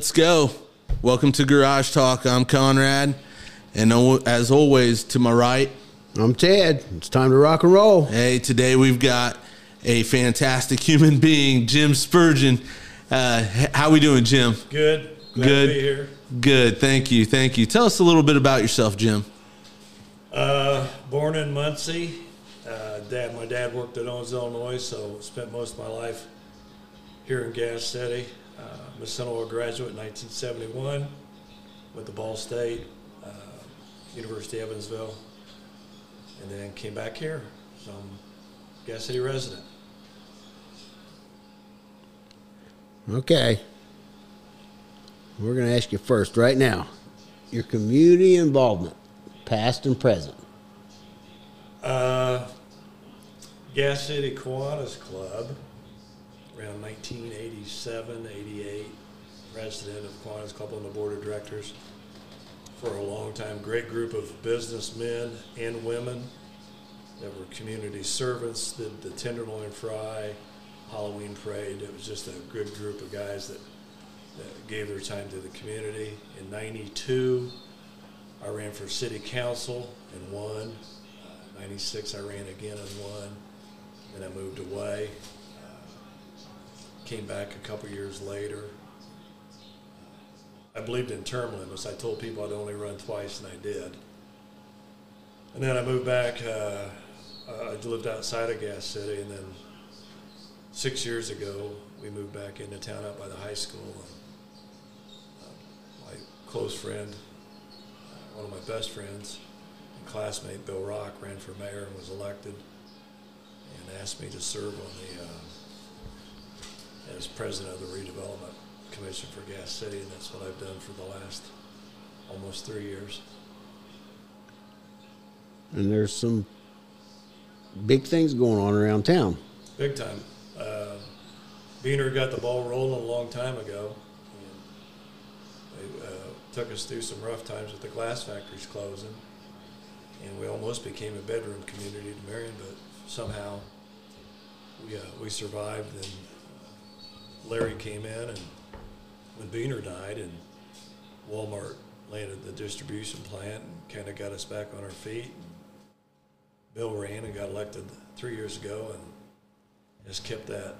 Hey, let's go. Welcome to Garage Talk. I'm Conrad. And as always, to my right, I'm Ted. It's time to rock and roll. Hey, today we've got a fantastic human being, Jim Spurgeon. Uh, how we doing, Jim? Good. Glad Good. Good. Thank you. Thank you. Tell us a little bit about yourself, Jim. Uh, born in Muncie. Uh, dad, my dad worked at Owens, Illinois, so spent most of my life here in Gas City. I'm a Central graduate in 1971 with the Ball State, uh, University of Evansville, and then came back here. So I'm a Gas City resident. Okay. We're going to ask you first, right now, your community involvement, past and present. Uh, Gas City Kiwanis Club, around 1987, 88, president of Kiwanis Club on the board of directors for a long time. Great group of businessmen and women that were community servants, did the Tenderloin Fry, Halloween Parade. It was just a good group of guys that that gave their time to the community. In 92, I ran for city council and won. Uh, 96, I ran again and won. Then I moved away. Uh, came back a couple years later. Uh, I believed in term limits. I told people I'd only run twice, and I did. And then I moved back. Uh, I lived outside of Gas City, and then six years ago, we moved back into town out by the high school. And my close friend, one of my best friends, and classmate Bill Rock ran for mayor and was elected, and asked me to serve on the uh, as president of the redevelopment commission for Gas City, and that's what I've done for the last almost three years. And there's some big things going on around town. Big time. Uh, Beener got the ball rolling a long time ago They took us through some rough times with the glass factories closing, and we almost became a bedroom community to Marion, but somehow we uh, we survived. And Larry came in, and when Beener died, and Walmart landed the distribution plant and kind of got us back on our feet. And Bill ran and got elected three years ago, and has kept that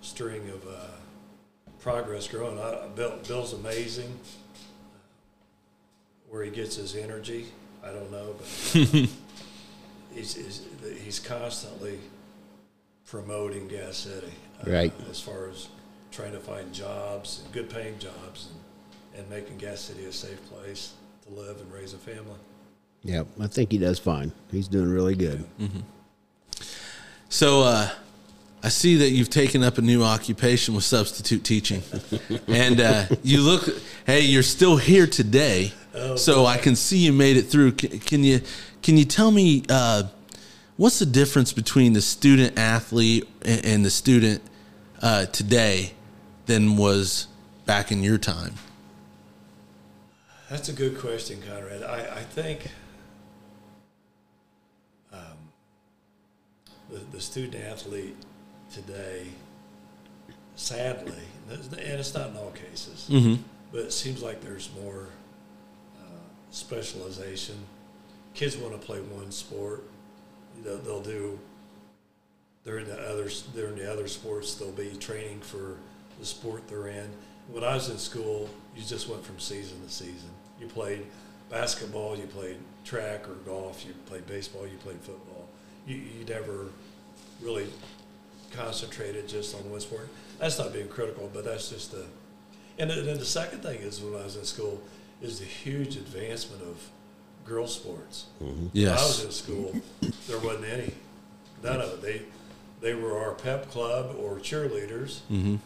string of uh, progress growing. I, Bill, Bill's amazing where he gets his energy, I don't know, but he's, he's, he's constantly promoting Gas City. Uh, right. As far as trying to find jobs, and good paying jobs, and, and making Gas City a safe place to live and raise a family. Yeah, I think he does fine. He's doing really good. Mm-hmm. So, uh, I see that you've taken up a new occupation with substitute teaching, and uh, you look. Hey, you're still here today. Oh, so boy. I can see you made it through. Can, can you can you tell me uh, what's the difference between the student athlete and, and the student uh, today than was back in your time? That's a good question, Conrad. I, I think um, the, the student athlete today, sadly, and it's not in all cases, mm-hmm. but it seems like there's more specialization. Kids want to play one sport. They'll, they'll do. They're in the others. They're in the other sports. They'll be training for the sport they're in. When I was in school, you just went from season to season. You played basketball, you played track or golf, you played baseball, you played football. You, you never really concentrated just on one sport. That's not being critical, but that's just the. And then the second thing is when I was in school, is the huge advancement of girls sports. Mm-hmm. Yes. When I was in school, there wasn't any, none of it. They they were our pep club or cheerleaders, mm-hmm.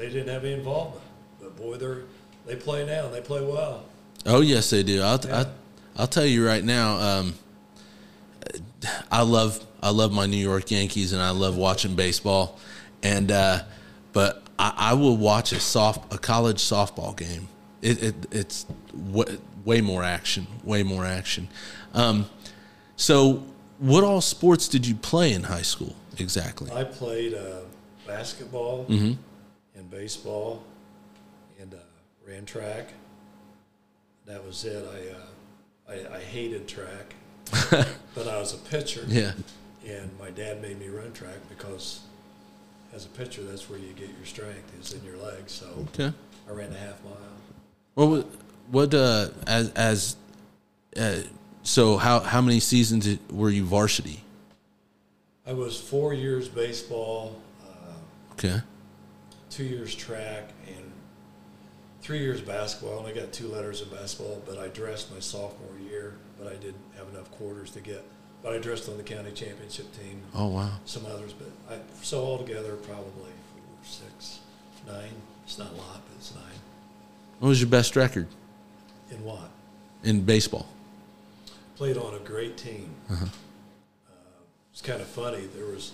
They didn't have any involvement. But boy, they're they play now and they play well. Oh yes, they do. I'll yeah. I, will tell you right now. Um, I love I love my New York Yankees and I love watching baseball, and uh, but I, I will watch a soft a college softball game it, it it's w- way more action, way more action. Um, so, what all sports did you play in high school exactly? I played uh, basketball mm-hmm. Baseball and uh, ran track. That was it. I uh, I, I hated track, but I was a pitcher, Yeah. and my dad made me run track because as a pitcher, that's where you get your strength is in your legs. So Okay. I ran a half mile. What what uh as as uh, so how how many seasons were you varsity? I was four years baseball, uh, Okay. Two years track, and three years basketball. I only got two letters in basketball, but I dressed my sophomore year, but I didn't have enough quarters to get. But I dressed on the county championship team, Oh wow. some others, but I so altogether probably four, six, nine. It's not a lot, but it's nine. What was your best record In what? in baseball? Played on a great team. Uh, it's kind of funny. There was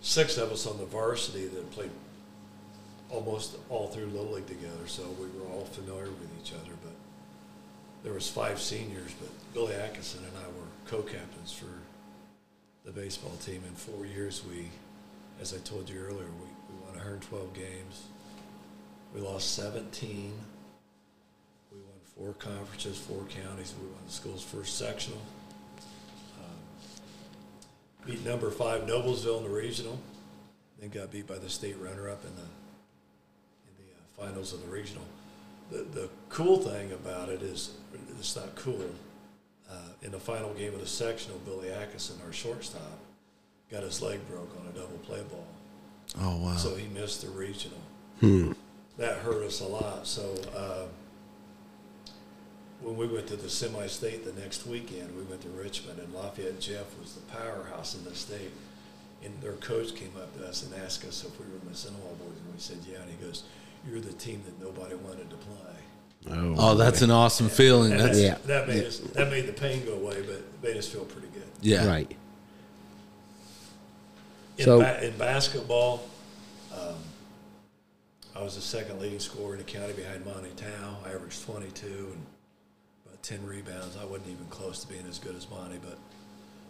six of us on the varsity that played almost all through Little League together, so we were all familiar with each other. But there was five seniors, but Billy Atkinson and I were co-captains for the baseball team. In four years, we, as I told you earlier, we, we won 112 games. We lost 17. We won four conferences, four counties. We won the school's first sectional. Um, beat number five Noblesville in the regional. Then got beat by the state runner-up in the finals of the regional. The the cool thing about it is it's not cool. Uh, in the final game of the sectional, Billy Atkinson, our shortstop, got his leg broke on a double play ball. Oh wow. So he missed the regional. Hmm. That hurt us a lot. So uh, when we went to the semi-state the next weekend, we went to Richmond, and Lafayette Jeff was the powerhouse in the state. And their coach came up to us and asked us if we were Mississinewa boys, and we said, "Yeah." And he goes, "You're the team that nobody wanted to play." Oh, oh, that's an awesome feeling. And That's that, Yeah. that made us that made the pain go away, but it made us feel pretty good. yeah. right. In, So- ba- in basketball, um, I was the second leading scorer in the county behind Monte Towe. I averaged 22 and about 10 rebounds. I wasn't even close to being as good as Monte, but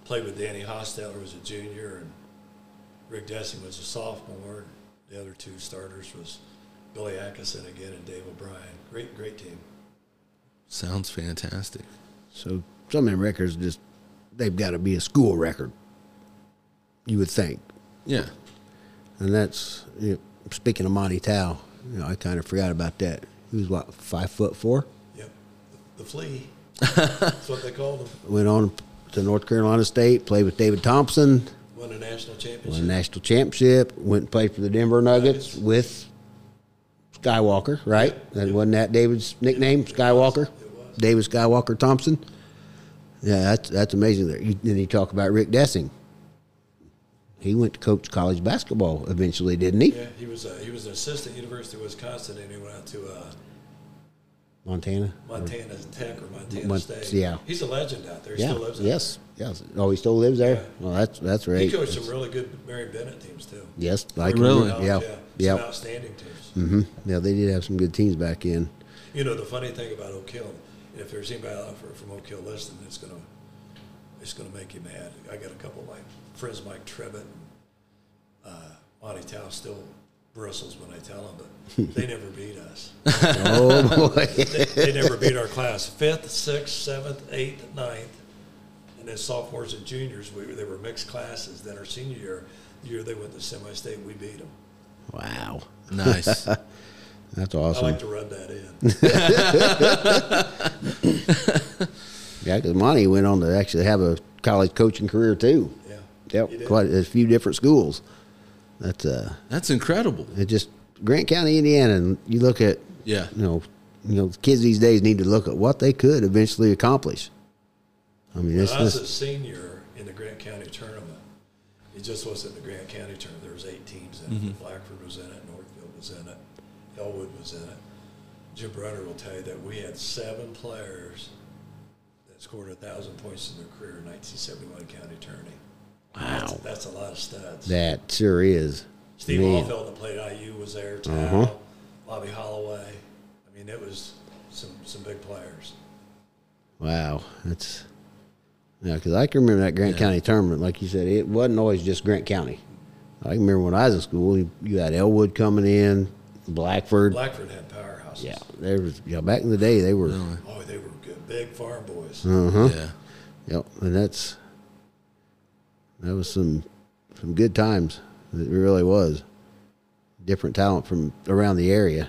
played with Danny Hostetter, who was a junior, and Rick Dessing was a sophomore. The other two starters was Billy Atkinson again and Dave O'Brien. Great, great team. Sounds fantastic. So some of them records just they've got to be a school record. You would think, Yeah. and that's you know, speaking of Monte Towe. You know, I kind of forgot about that. He was what five foot four. Yep, the, the flea. That's what they called him. Went on to North Carolina State, played with David Thompson, Won a national championship. won a national championship. Went and played for the Denver Nuggets Nuggets. with Skywalker, right? Yeah. That wasn't that David's nickname, Skywalker. David Skywalker Thompson. Yeah, that's that's amazing. There. You, then you talk about Rick Dessing. He went to coach college basketball eventually, didn't he? Yeah, he was a, he was an assistant at University of Wisconsin, and he went out to uh, Montana. Montana Tech or Montana Mon- State. yeah. he's a legend out there. He Yeah. still lives out Yes. Yes. Oh, he still lives there. Yeah. Well, that's that's right. He coached some really good Mary Bennett teams too. Yes, like Really? remember. Yeah. Some Yeah. outstanding teams. Hmm Yeah, they did have some good teams back in. You know the funny thing about Oak Hill, if there's anybody out there from Oak Hill listening, it's gonna it's gonna make you mad. I got a couple of my friends, Mike Trevitt and uh, Monte Towe, still bristles when I tell them, but they never beat us. Oh boy. they, they never beat our class. Fifth, sixth, seventh, eighth, ninth, and then sophomores and juniors. We they were mixed classes. Then our senior year, the year they went to semi-state, we beat them. Wow. Nice. That's awesome. I like to rub that in. yeah, because Monte went on to actually have a college coaching career too. Yeah. Yep, quite a few different schools. That's uh, That's incredible. it just Grant County, Indiana, and you look at Yeah. you know, you know, kids these days need to look at what they could eventually accomplish. I mean, When it's I was a senior in the Grant County tournament, it just wasn't the Grant County tournament. There was eight teams in it. Blackford was in it. Northfield was in it. Elwood was in it. Jim Brunner will tell you that we had seven players that scored a thousand points in their career in 1971 county tourney. That's, wow. that's a lot of studs. That sure is. Steve Man. Ahlfeld that played IU was there. Towe, Uh-huh. Bobby Holloway. I mean, it was some some big players. Wow, that's yeah. Because I can remember that Grant Yeah. County tournament. Like you said, it wasn't always just Grant County. I can remember when I was in school, you, you had Elwood coming in, Blackford. Blackford had powerhouses. Yeah, there was. Yeah, back in the day, they were. Oh, they were good, big farm boys. Uh-huh. Yeah. Yep, and that's that was some some good times. It really was. Different talent from around the area.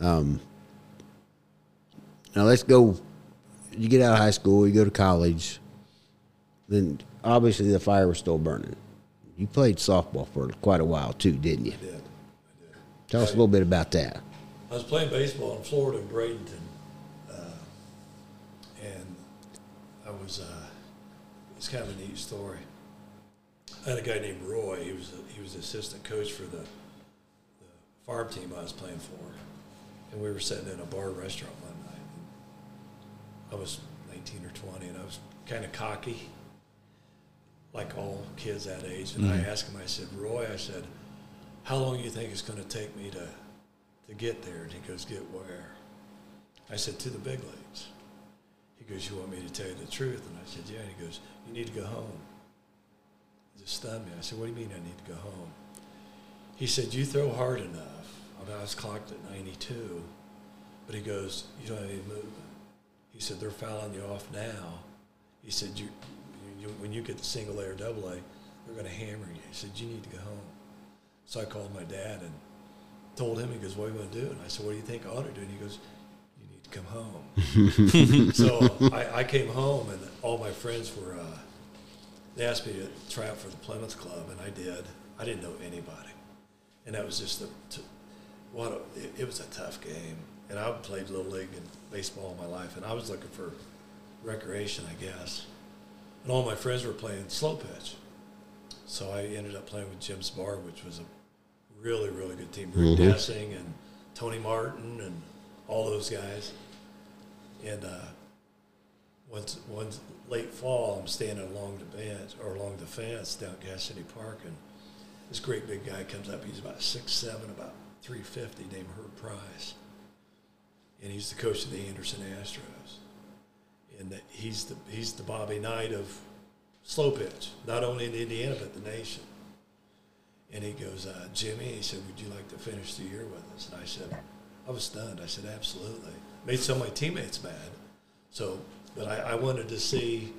Um, now let's go. You get out of high school, you go to college. Then obviously the fire was still burning. You played softball for quite a while too, didn't you? I did. Tell us a little bit about that. I was playing baseball in Florida, in Bradenton, uh, and I was. Uh, it's kind of a neat story. I had a guy named Roy. He was a, he was the assistant coach for the, the farm team I was playing for, and we were sitting in a bar restaurant one night. I was 19 or 20, and I was kind of cocky, like all kids that age. And I mm-hmm. asked him. I said, Roy, I said, how long do you think it's going to take me to to get there? And he goes, get where? I said, to the big leagues. He goes, you want me to tell you the truth? And I said, yeah. And he goes, you need to go home. It just stunned me. I said, what do you mean I need to go home? He said, you throw hard enough. I, mean, I was clocked at 92. But he goes, you don't have any movement. He said, they're fouling you off now. He said, you, you, when you get to single A or double A, they're going to hammer you. He said, you need to go home. So I called my dad and told him, he goes, what do you want to do? And I said, what do you think I ought to do? And he goes, you need to come home. so I, I came home and all my friends were, uh, they asked me to try out for the Plymouth Club and I did. I didn't know anybody. And that was just the, t- what a, it, it was a tough game. And I played Little League and baseball all my life and I was looking for recreation, I guess. And all my friends were playing slow pitch. So I ended up playing with Jim Spar, which was a really, really good team. Rick Dessing and Tony Martin and all those guys. And uh, once, one late fall, I'm standing along the bench or along the fence down at Gas City Park, and this great big guy comes up. He's about six seven, about three fifty, named Herb Price, and he's the coach of the Anderson Astros. And that he's the he's the Bobby Knight of slow pitch, not only in Indiana but the nation. And he goes, uh, Jimmy, he said, would you like to finish the year with us? And I said, I was stunned. I said, absolutely. Made some of my teammates mad. So, but I, I wanted to see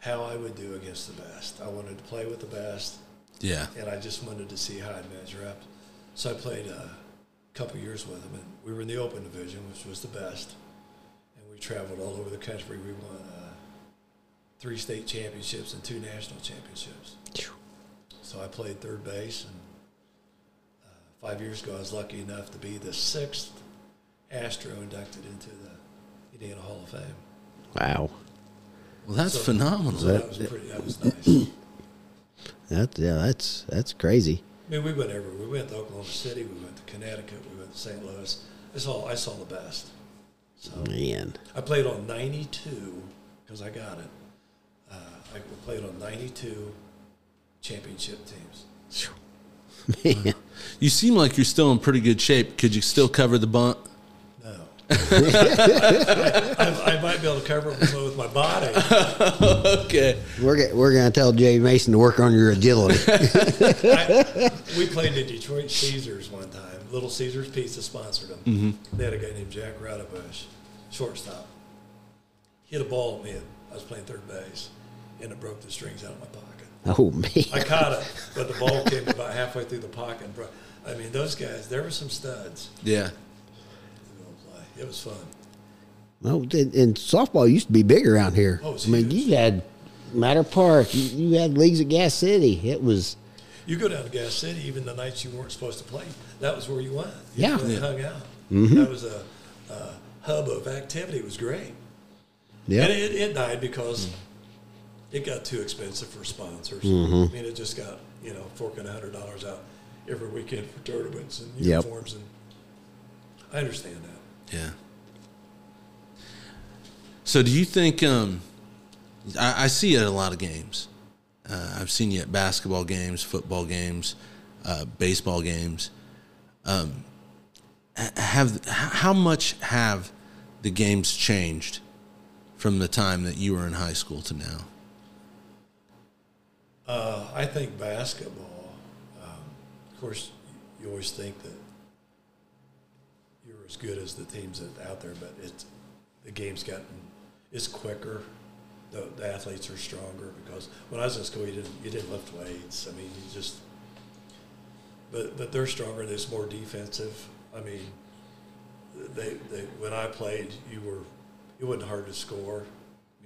how I would do against the best. I wanted to play with the best, Yeah. and I just wanted to see how I'd measure up. So I played a couple years with him, and we were in the open division, which was the best. And we traveled all over the country. We won uh, three state championships and two national championships. So I played third base, and uh, five years ago I was lucky enough to be the sixth Astro inducted into the Indiana Hall of Fame. Wow, Well, that's So- phenomenal. So that was pretty. That was nice. that yeah, that's that's crazy. I mean, we went everywhere. We went to Oklahoma City. We went to Connecticut. We went to St. Louis. I saw. I saw the best. So Man, I played on 92 because I got it. Uh, I played on 92 championship teams. man, You seem like you're still in pretty good shape. Could you still cover the bunt? No. I, I might be able to cover it with my body. Okay. we're get, we're gonna tell Jay Mason to work on your agility. I, we played the Detroit Caesars one time. Little Caesars Pizza sponsored them. Mm-hmm. They had a guy named Jack Radabush, shortstop. Hit a ball at me. I was playing third base, and it broke the strings out of my pocket. oh man, I caught it, but the ball came about halfway through the pocket. And. I mean, those guys, there were some studs. Yeah. It was fun. well, and, and softball used to be big around here. Oh, I mean, huge. you had Matter Park, you, you had leagues at Gas City. It was You go down to Gas City, even the nights you weren't supposed to play. That was where you went. You Yeah. went and Yeah. hung out. That was a, a hub of activity. It was great. yeah, And it, it died because it got too expensive for sponsors. I mean, it just got you know forking a hundred dollars out every weekend for tournaments and Yep. uniforms, and I understand that. Yeah. So, do you think? Um, I, I see you at a lot of games. Uh, I've seen you at basketball games, football games, uh, baseball games. Um, have how much have the games changed from the time that you were in high school to now? Uh, I think basketball. Um, of course, you always think that you're as good as the teams that out there, but it's the game's gotten it's quicker. The, the athletes are stronger because when I was in school, you didn't you didn't lift weights. I mean, you just but but they're stronger. It's more defensive. I mean, they, they when I played, you were it wasn't hard to score.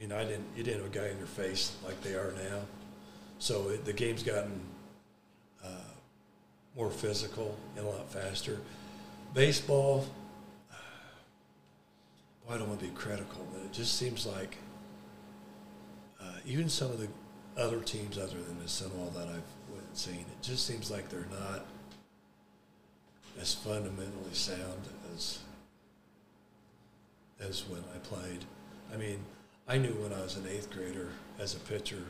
You know, I didn't you didn't have a guy in your face like they are now. So it, the game's gotten uh, more physical and a lot faster. Baseball, I don't want to be critical, but it just seems like uh, even some of the other teams other than the Seminole that I've seen, it just seems like they're not as fundamentally sound as as when I played. I mean, I knew when I was an eighth grader as a pitcher,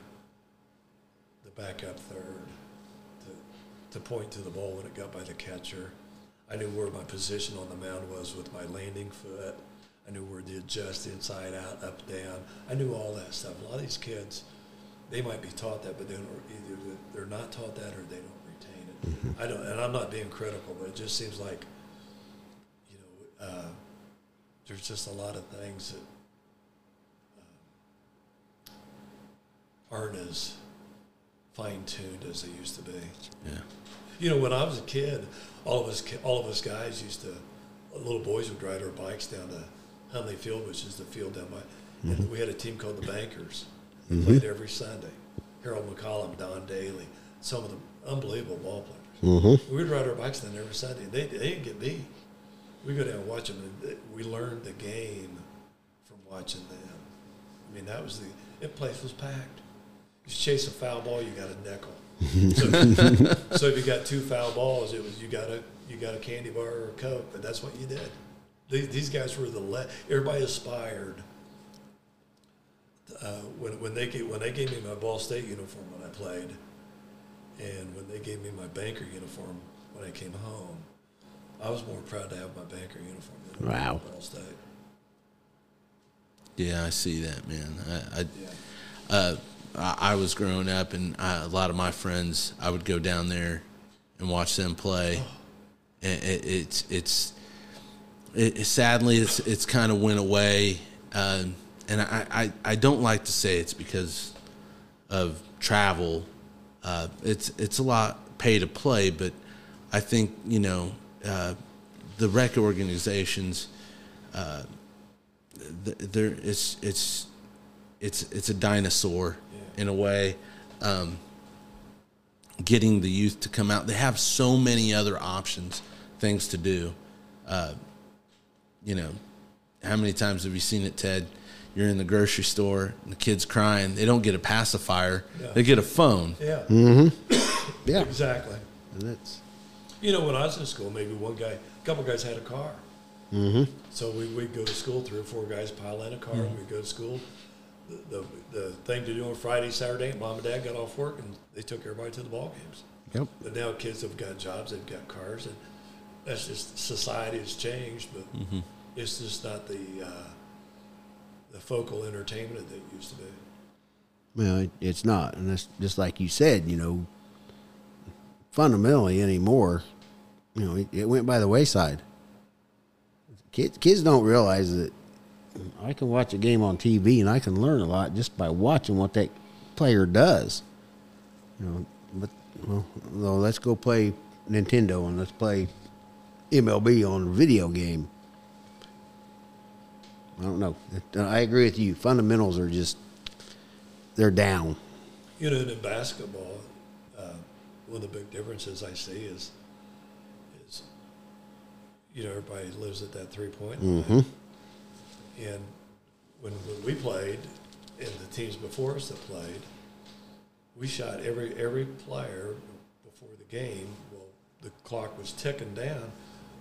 the backup third, to, to point to the ball when it got by the catcher. I knew where my position on the mound was with my landing foot. I knew where to adjust inside out, up, down. I knew all that stuff. A lot of these kids, they might be taught that, but they don't, either they're not taught that or they don't. Mm-hmm. I don't, and I'm not being critical, but it just seems like, you know, uh, there's just a lot of things that uh, aren't as fine tuned as they used to be. Yeah. You know, when I was a kid, all of us, all of us guys used to, little boys would ride our bikes down to Hunley Field, which is the field down by. Mm-hmm. And we had a team called the Bankers. Mm-hmm. played every Sunday. Harold McCollum, Don Daly, some of the unbelievable ball players. Mm-hmm. We'd ride our bikes down every Sunday. They, they didn't get beat. We go down and watch them, and we learned the game from watching them. I mean, that was the. It place was packed. You chase a foul ball, you got a nickel. so, so if you got two foul balls, it was you got a you got a candy bar or a coke, but that's what you did. These, these guys were the le- everybody aspired. Uh, when when they gave, when they gave me my Ball State uniform when I played, and when they gave me my banker uniform when I came home, I was more proud to have my banker uniform than wow. Ball State. Yeah, I see that, man. I, I, yeah. uh, I was growing up, and I, a lot of my friends, I would go down there and watch them play. Oh. And it, it's it's it, sadly it's it's kind of went away, uh, and I, I, I don't like to say it's because of travel. Uh, it's it's a lot pay to play, but I think you know uh, the rec organizations. Uh, there it's it's it's it's a dinosaur yeah. in a way. Um, getting the youth to come out, they have so many other options, things to do. Uh, you know, how many times have you seen it, Ted? You're in the grocery store and the kid's crying. They don't get a pacifier; yeah. they get a phone. Yeah. Mm-hmm. yeah. Exactly. And that's. You know, when I was in school, maybe one guy, a couple guys had a car. Mm-hmm. So we, we'd go to school, three or four guys pile in a car, mm-hmm. we'd go to school. The, the, the, thing to do on Friday, Saturday, mom and dad got off work and they took everybody to the ball games. Yep. But now kids have got jobs, they've got cars, and that's just society has changed, but mm-hmm. it's just not the uh, the focal entertainment that it used to be. Well, it's not, and that's just like you said. You know, fundamentally anymore, you know, it, it went by the wayside. Kids, kids don't realize that I can watch a game on TV and I can learn a lot just by watching what that player does. You know, but well, well let's go play Nintendo and let's play MLB on a video game. I don't know. I agree with you. Fundamentals are just they're down. You know, in basketball, uh, one of the big differences I see is is you know everybody lives at that three point line, mm-hmm. and when, when we played, and the teams before us that played, we shot every every player before the game. Well, the clock was ticking down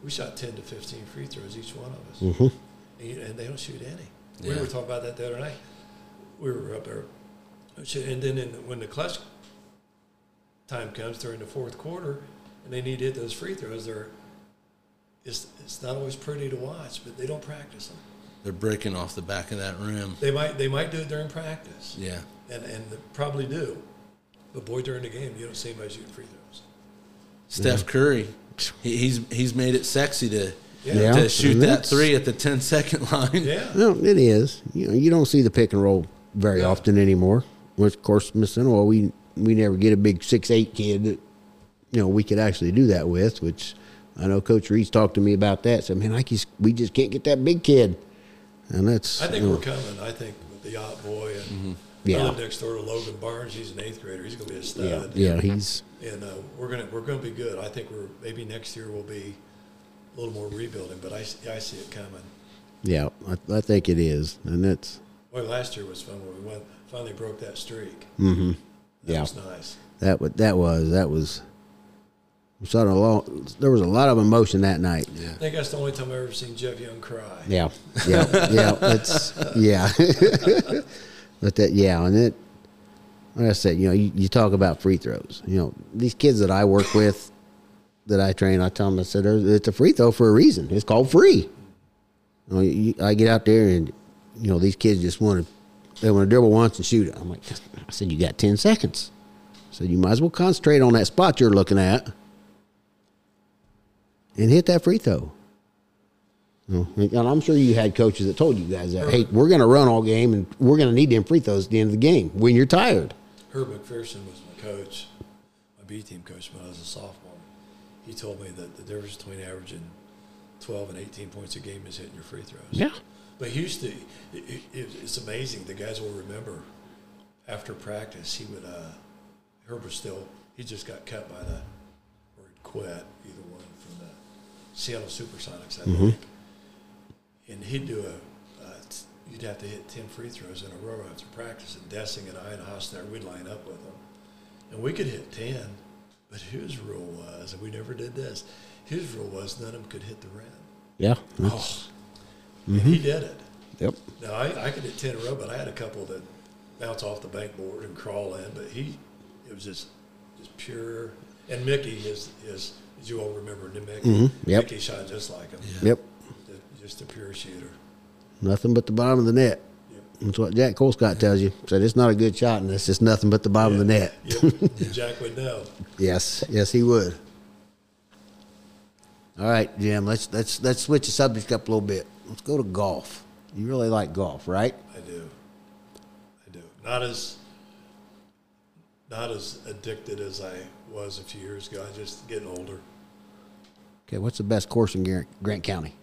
we shot 10 to 15 free throws, each one of us. Mm-hmm. And, they don't shoot any. Yeah. We were talking about that the other night. We were up there. And then in, when the clutch time comes during the fourth quarter and they need to hit those free throws, they're, it's, it's not always pretty to watch, but they don't practice them. They're breaking off the back of that rim. They might they might do it during practice. Yeah. And and probably do. But boy, during the game, you don't see anybody shooting free throws. Steph Curry he's he's made it sexy to Yeah, to shoot that three at the 10 second line. Yeah. No, it is. You know, you don't see the pick and roll very No. often anymore. Which, of course, Mississinewa, we we never get a big six eight kid that you know we could actually do that with. Which I know Coach Reed's talked to me about that. So, man, I just, we just can't get that big kid, and that's. I think you know, we're coming. I think with the yacht boy and Mm-hmm. Yeah. I live next door to Logan Barnes. He's an eighth grader. He's going to be a yeah, stud. yeah, he's And uh, we're gonna we're gonna be good. I think we're maybe next year we'll be a little more rebuilding, but I, I see it coming. yeah. I, I think it is, and that's Boy, last year was fun when we went finally broke that streak. mm-hmm. That Yeah. was nice. that. What that was that was. We saw a lot. There was a lot of emotion that night. Yeah. I think that's the only time I've ever seen Jeff Young cry. Yeah, yeah, yeah. It's yeah, but that yeah, and it. Like I said, you know, you, you talk about free throws. You know, these kids that I work with, that I train, I tell them, I said, it's a free throw for a reason. It's called free. You know, you, I get out there and, you know, these kids just want to, they want to dribble once and shoot it. I'm like, I said, you got ten seconds. So you might as well concentrate on that spot you're looking at, and hit that free throw. And I'm sure you had coaches that told you guys that, hey, we're going to run all game and we're going to need them free throws at the end of the game when you're tired. Herb McPherson was my coach, my B team coach when I was a sophomore. He told me that the difference between averaging 12 and 18 points a game is hitting your free throws. Yeah. But Houston, it, it, it's amazing. The guys will remember after practice, he would, uh, Herb still, he just got cut by the, or quit, either one, from the Seattle Supersonics, I think. And he'd do a, uh, t- you'd have to hit 10 free throws in a row after practice. And Dessing and I and Hostner, we'd line up with them. And we could hit 10, but his rule was, and we never did this, his rule was none of them could hit the rim. Yeah. Oh. And he did it. Yep. Now I, I could hit ten in a row, but I had a couple that bounce off the backboard and crawl in. But he, it was just, just pure. And Mickey, his, his, as you all remember, Mickey, Mhm. Yep. Mickey shot just like him. Yep. Just- Just a pure shooter. Nothing but the bottom of the net. That's what Jack Colescott tells you. Said it's not a good shot, and it's just nothing but the bottom of the net. Jack would know. Yes, yes, he would. All right, Jim. Let's let's let's switch the subject up a little bit. Let's go to golf. You really like golf, right? I do. I do. Not as, not as addicted as I was a few years ago. I just getting older. Okay, what's the best course in Grant, Grant County?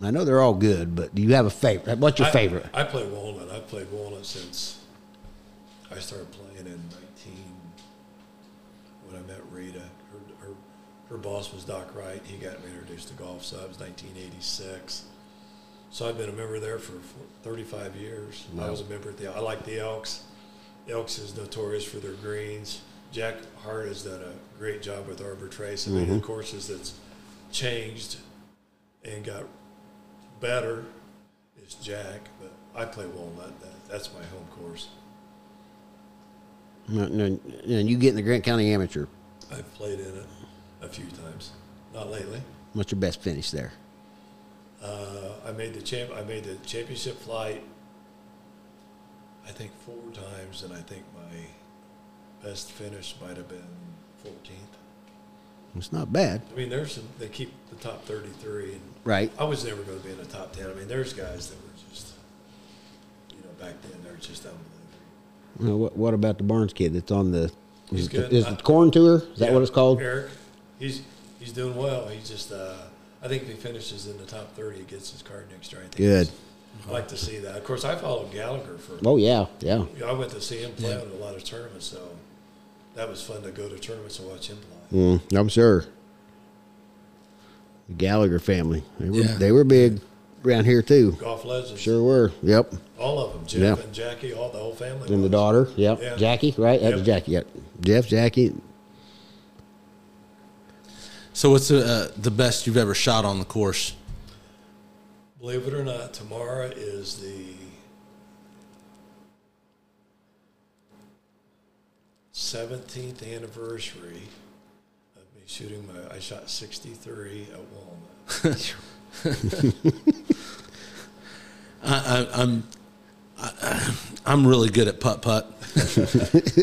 I know they're all good, but do you have a favorite? What's your I- favorite? I, play Walnut. I've played Walnut since I started playing in 19 when I met Rita. Her, her, her boss was Doc Wright. He got me introduced to golf, so that was 1986. So I've been a member there for, for 35 years. I was a member at the. I like the Elks. Elks is notorious for their greens. Jack Hart has done a great job with Arbor Trace. I mean, mm-hmm. the courses that's changed and got better is Jack, but I play Walnut. That, that's my home course. No, no, And you get in the Grant County Amateur. I've played in it a few times. Not lately. What's your best finish there? Uh, I made the champ. I made the championship flight. I think four times, and I think my best finish might have been 14th. It's not bad, I mean, there's some. They keep the top 33, and right? I was never going to be in the top 10. I mean, there's guys that were just, you know, back then they're just unbelievable. Well, what, what about the Barnes kid that's on the? He's Is, it good. the, is I- the corn tour? Is that what it's called? Eric, he's he's doing well. He's just uh, I think if he finishes in the top thirty, he gets his card next year. I think Good. I'd like to see that. Of course, I followed Gallagher for. Oh yeah, yeah. I went to see him play in a lot of tournaments, so that was fun to go to tournaments and watch him play. Mm, I'm sure. The Gallagher family. They were Yeah. they were big around here too. Golf legends, Sure were. Yep. all of them, Jeff Yeah. and Jackie, all the whole family. And the daughter. Yep. Yeah. Jackie, right? That was Jackie. Yep. Jeff, Jackie. So, what's the, uh, the best you've ever shot on the course? Believe it or not, tomorrow is the seventeenth anniversary of me shooting my. I shot sixty-three at Walnut. I, I, I'm I, I'm really good at putt putt.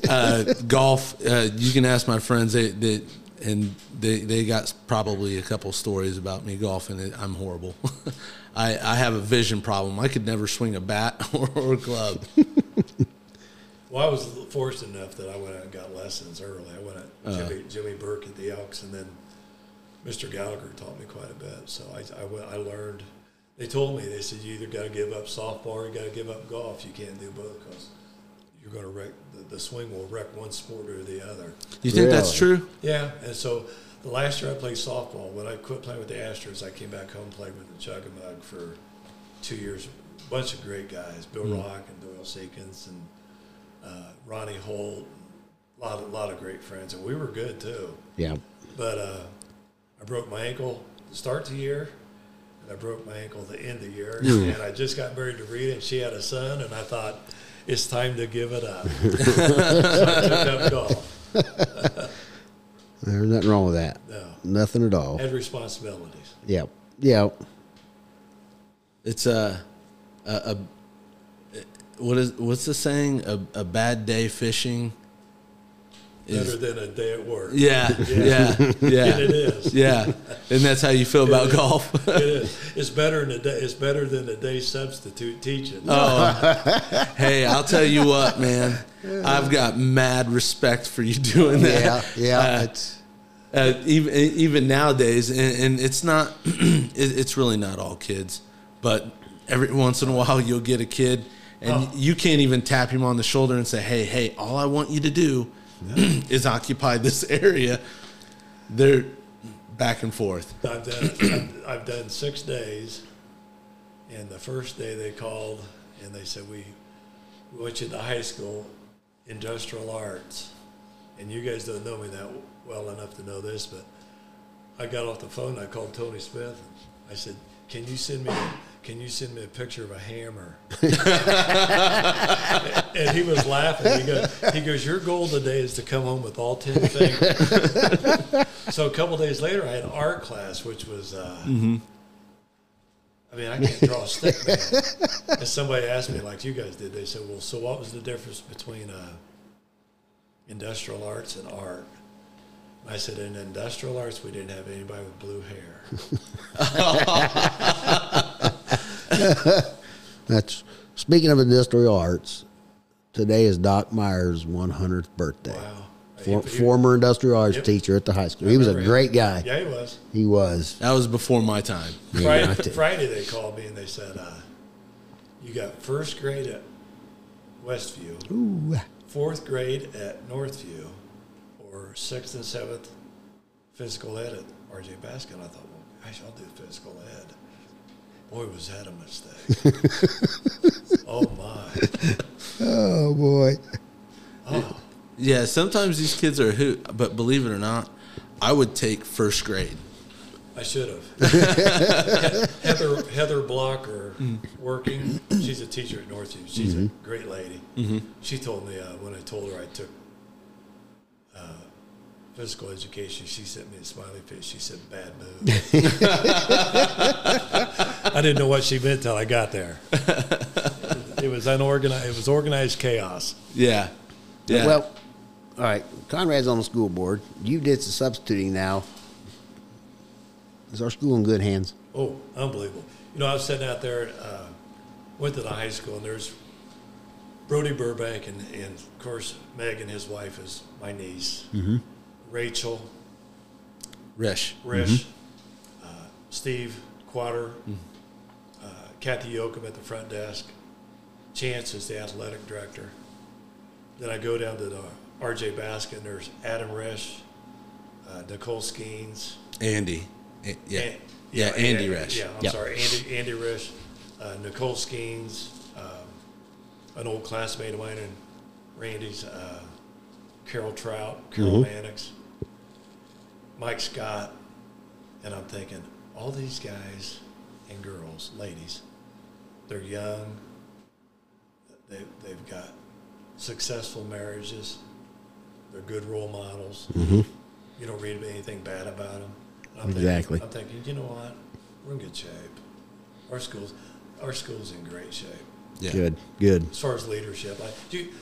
uh, golf, uh, you can ask my friends. They, they and they they got probably a couple stories about me golfing. I'm horrible. I I have a vision problem. I could never swing a bat or, or a club. Well, I was fortunate enough that I went out and got lessons early. I went at uh-huh. Jimmy, Jimmy Burke at the Elks, and then Mr. Gallagher taught me quite a bit. So I, I, went, I learned. They told me they said you either got to give up softball or you got to give up golf. You can't do both because you're going to wreck the, the swing will wreck one sport or the other. You think that's true? Yeah, and so the last year I played softball. When I quit playing with the Astros, I came back home played with the Chuggamug for two years. A bunch of great guys: Bill mm-hmm. Rock and Doyle Seekins and uh, Ronnie Holt. A lot, of, lot of great friends, and we were good too. Yeah. But uh, I broke my ankle to start the year, and I broke my ankle the end of the year. And I just got married to Rita, and she had a son, and I thought it's time to give it up. so I took up golf. There's nothing wrong with that. No, Nothing at all. had responsibilities. Yep. Yep. It's a, a, a what is what's the saying? A, a bad day fishing. Is, Better than a day at work. yeah, yeah, And it yeah, is. yeah, and that's how you feel about is. golf. It is. It's better than a day. It's better than a day substitute teaching. Oh, hey, I'll tell you what, man. I've got mad respect for you doing Yeah. that. Yeah. Uh, it's uh, even even nowadays, and, and it's not. it, it's really not all kids, but every once in a while you'll get a kid, and Oh. you can't even tap him on the shoulder and say, "Hey, hey, all I want you to do is occupy this area." They're back and forth. I've done I've, done six days, and the first day they called and they said we, we want you to high school, industrial arts, and you guys don't know me that well enough to know this, but I got off the phone. I called Tony Smith. And I said, "Can you send me can you send me a picture of a hammer?" and he was laughing. He goes, he goes, "Your goal today is to come home with all ten fingers." so a couple days later, I had art class, which was. Uh, mm-hmm. I mean, I can't draw a stick man. and somebody asked me, like you guys did, they said, "Well, so what was the difference between uh, industrial arts and art?" I said, "In industrial arts, we didn't have anybody with blue hair." that's speaking of industrial arts. Today is Doc Myers' 100th birthday. Wow. For, He- he- former industrial arts Yep. teacher at the high school. He was a remember him. great guy. Yeah, he was. He was. That was before my time. Yeah, Friday, tell- Friday they called me and they said, uh, "You got first grade at Westview, Ooh. fourth grade at Northview, or sixth and seventh physical ed at RJ Baskett." I thought, well, gosh, I'll do physical ed. Boy, was that a mistake! oh my! Oh boy. Oh, Yeah, sometimes these kids are a hoot, but believe it or not, I would take first grade. I should have. Heather Heather Blocker, Mm. working. She's a teacher at Northview. She's Mm-hmm. a great lady. She told me uh, when I told her I took uh, physical education, she sent me a smiley face. She said, "Bad move." I didn't know what she meant till I got there. It was unorganized. It was organized chaos. Yeah, yeah. Well, all right. Conrad's on the school board. You did some substituting now. Is our school in good hands? Oh, unbelievable. You know, I was sitting out there, uh, went to the high school, and there's Brody Burbank, and, and of course, Meg and his wife is my niece. Rachel, Rish. Rish, uh, Steve Quater, uh, Kathy Yoakum at the front desk. Chance is the athletic director. Then I go down to the RJ Baskett. There's Adam Rish, uh, Nicole Skeens, Andy. A- Yeah. An- yeah, Andy An- Resch. Yeah, I'm Yep. sorry, Andy Andy Resch, uh, Nicole Skeens, um, an old classmate of mine, and Randy's uh, Carol Trout, Carol mm-hmm. Mannix, Mike Scott, and I'm thinking all these guys and girls, ladies, they're young. They they've got successful marriages. They're good role models. Mm-hmm. You don't read anything bad about them. I'm Exactly. Thinking, I'm thinking, you know what? We're in good shape. Our schools, our school's in great shape Yeah. Good. Good. as far as leadership. Like, do you,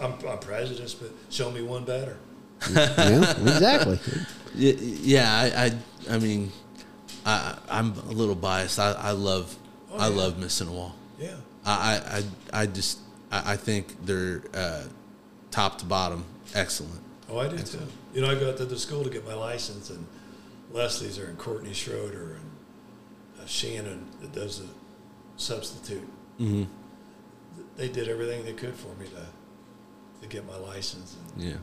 I'm, I'm prejudiced, but show me one better. yeah, exactly. Y- Yeah, I, I, I mean, I, I'm a little biased. I, I love, Oh, I yeah. love Mississinewa. Yeah. I, I, I I just, I, I think they're uh, top to bottom excellent. Oh, I do too. You know, I go out to the school to get my license, and Leslie's there, and Courtney Schroeder, and uh, Shannon that does the substitute. Mm-hmm. They did everything they could for me to to get my license. And Yeah.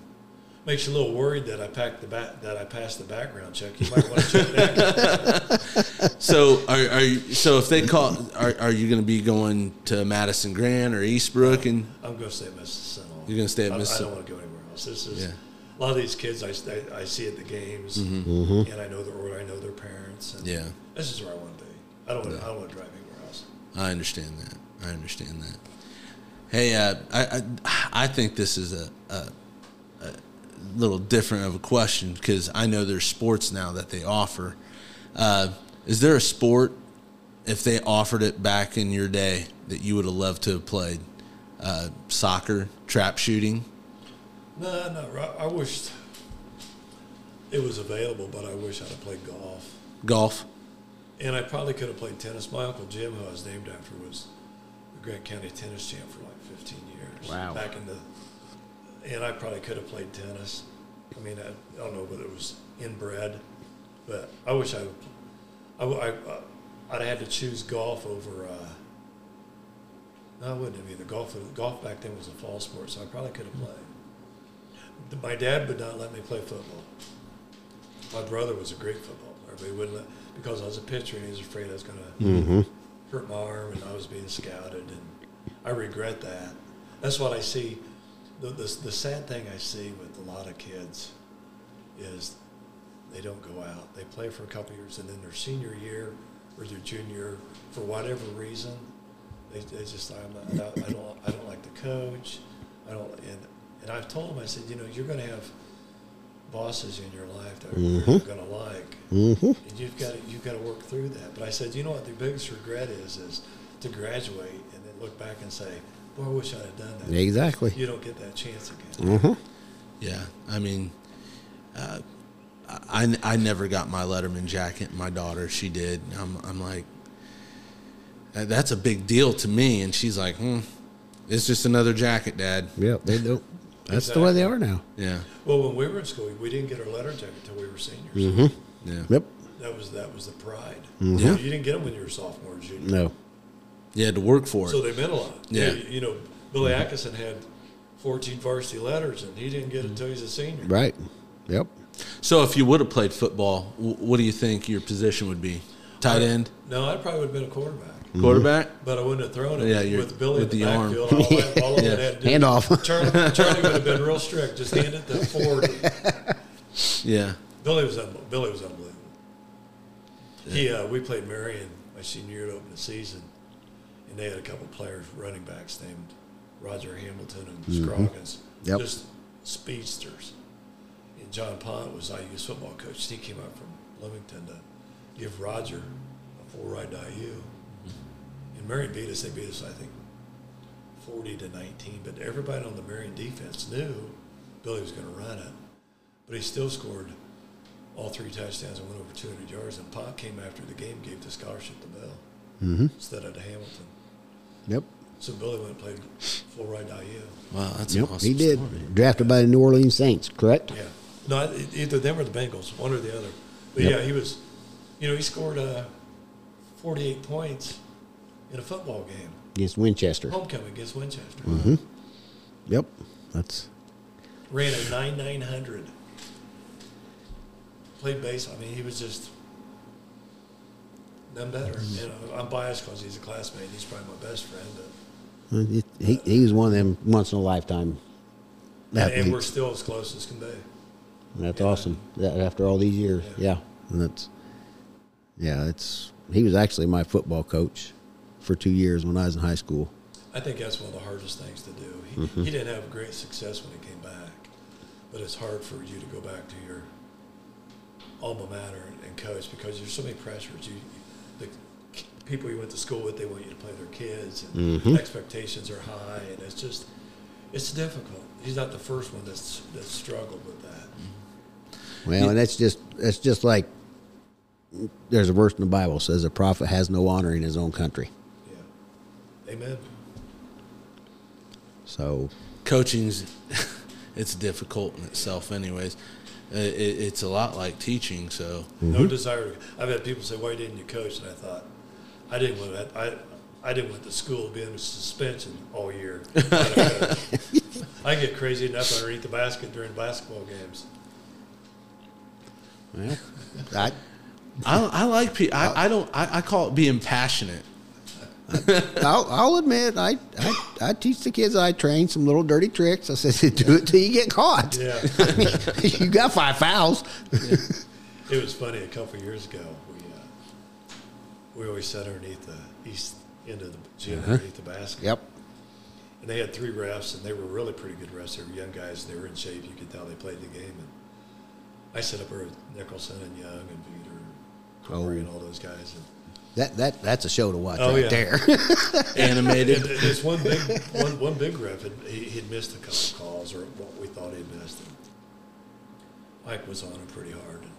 makes you a little worried that I packed the back that I passed the background check. You might want to check that. So are, are you, so if they call, are, are you going to be going to Madison-Grant or Eastbrook and I'm going to stay at Mississinewa. You're gonna stay at Mississinewa. I, don't want to go anywhere else. This is Yeah. a lot of these kids I, I, I see at the games, Mm-hmm. and I know their order. I know their parents. And Yeah. This is where I want to be. I don't want. to I don't want to drive anywhere else. I understand that. I understand that. Hey, uh, I, I I think this is a, a, a little different of a question because I know there's sports now that they offer. Uh, is there a sport if they offered it back in your day that you would have loved to have played? Uh, soccer, trap shooting. No, no. I- wished it was available, but I wish I'd have played golf. Golf. And I probably could have played tennis. My uncle Jim, who I was named after, was the Grant County tennis champ for like 15 years. Wow. Back in the, and I probably could have played tennis. I mean, I, I don't know whether it was inbred, but I wish I, I, I, I'd have had to choose golf over. Uh, no, I wouldn't have either. Golf, golf back then was a fall sport, so I probably could have played. My dad would not let me play football. My brother was a great football player, but he wouldn't let because I was a pitcher and he was afraid I was going to Mm-hmm. hurt my arm and I was being scouted, and I regret that. That's what I see. The, the, the sad thing I see with a lot of kids is they don't go out. They play for a couple years, and then their senior year or their junior, for whatever reason, they, they just I'm not, I don't I don't like the coach. I don't and and I've told them I said you know you're going to have bosses in your life that you're Mhm. going to like, Mm-hmm. and you've got to, you've got to work through that. But I said, you know what? The biggest regret is is to graduate and then look back and say, "Boy, I wish I'd have done that." Exactly. You don't get that chance again. Mm-hmm. Yeah, I mean, uh, I I never got my Letterman jacket. My daughter, she did. I'm I'm like, that's a big deal to me, and she's like, hmm, it's just another jacket, Dad. Yep. They don't. That's the way they are now. Yeah, Well, when we were in school, we didn't get our letter jacket until we were seniors. Mm-hmm. yeah, Yep. That was that was the pride. Yeah. You didn't get them when you were sophomore junior. No. You had to work for it. So they meant a lot. Yeah. You, you know, Billy Atkinson had 14 varsity letters, and he didn't get it until he was a senior. Right. Yep. So if you would have played football, what do you think your position would be? Tight end, No, I probably would have been a quarterback. quarterback. But I wouldn't have thrown it Yeah, you're- with Billy with in the, the arm. backfield. All, I, all Yeah. I had do Hand off. Charlie, Charlie would have been real strict. Just hand it to 40. Yeah, Billy was unbel- Billy was unbelievable. He uh, we played Marion my senior year to open the season, and they had a couple players, running backs named Roger Hamilton and Scroggins, Yep. just speedsters. And John Pont was IU's football coach. He came out from Bloomington to give Roger a full ride to IU. And Marion beat us. They beat us, I think, forty to nineteen. But everybody on the Marion defense knew Billy was going to run it, but he still scored all three touchdowns and went over 200 yards. And Pop came after the game, gave the scholarship to Bill Mm-hmm. instead of to Hamilton. Yep. So Billy went and played full ride to IU. wow, that's Yep. awesome he did. story. Drafted by the New Orleans Saints, correct? Yeah. No, either them or the Bengals, one or the other. But Yep. yeah, he was, you know, he scored uh, 48 points in a football game, Against Winchester. homecoming against Winchester. Mm-hmm. Yep. That's Ran a 9 900. Played base. I mean, he was just none better. You know, I'm biased because he's a classmate. He's probably my best friend. But he, he, he was one of them once in a lifetime and, and we're still as close as can be. That's yeah. awesome. That after all these years, Yeah. yeah. And that's yeah. It's he was actually my football coach for two years when I was in high school. I think that's one of the hardest things to do. He, Mm-hmm. he didn't have great success when he came back, but it's hard for you to go back to your alma mater and, and coach because there's so many pressures. You, people you went to school with, they want you to play their kids, and Mhm. expectations are high, and it's just It's difficult. He's not the first one that's that's struggled with that. Well, and that's just that's just like there's a verse in the Bible says a prophet has no honor in his own country. Yeah. Amen. So Coaching's it's difficult in itself, anyways. Uh, It, it's a lot like teaching, so No desire. I've had people say, "Why didn't you coach?" And I thought, I didn't want that. I I didn't want the school to be under suspension all year. I get crazy enough underneath the basket during basketball games. well, I I, I like pe- I, I don't I, I call it being passionate. I'll, I'll admit I, I I teach the kids I train some little dirty tricks. I said do it till you get caught. Yeah. I mean, you got five fouls. It was funny a couple of years ago. We always sat underneath the east end of the gym, uh-huh. underneath the basket. Yep. And they had three refs, and they were really pretty good refs. They were young guys. and They were in shape. You could tell they played the game. And I sat up there with Nicholson and Young and Veter, Corey, Oh. and all those guys. And That that that's a show to watch Oh, right yeah. there. Animated. And There's one big one, one big ref, and he, he'd missed a couple of calls, or what we thought he'd missed. And Mike was on him pretty hard. And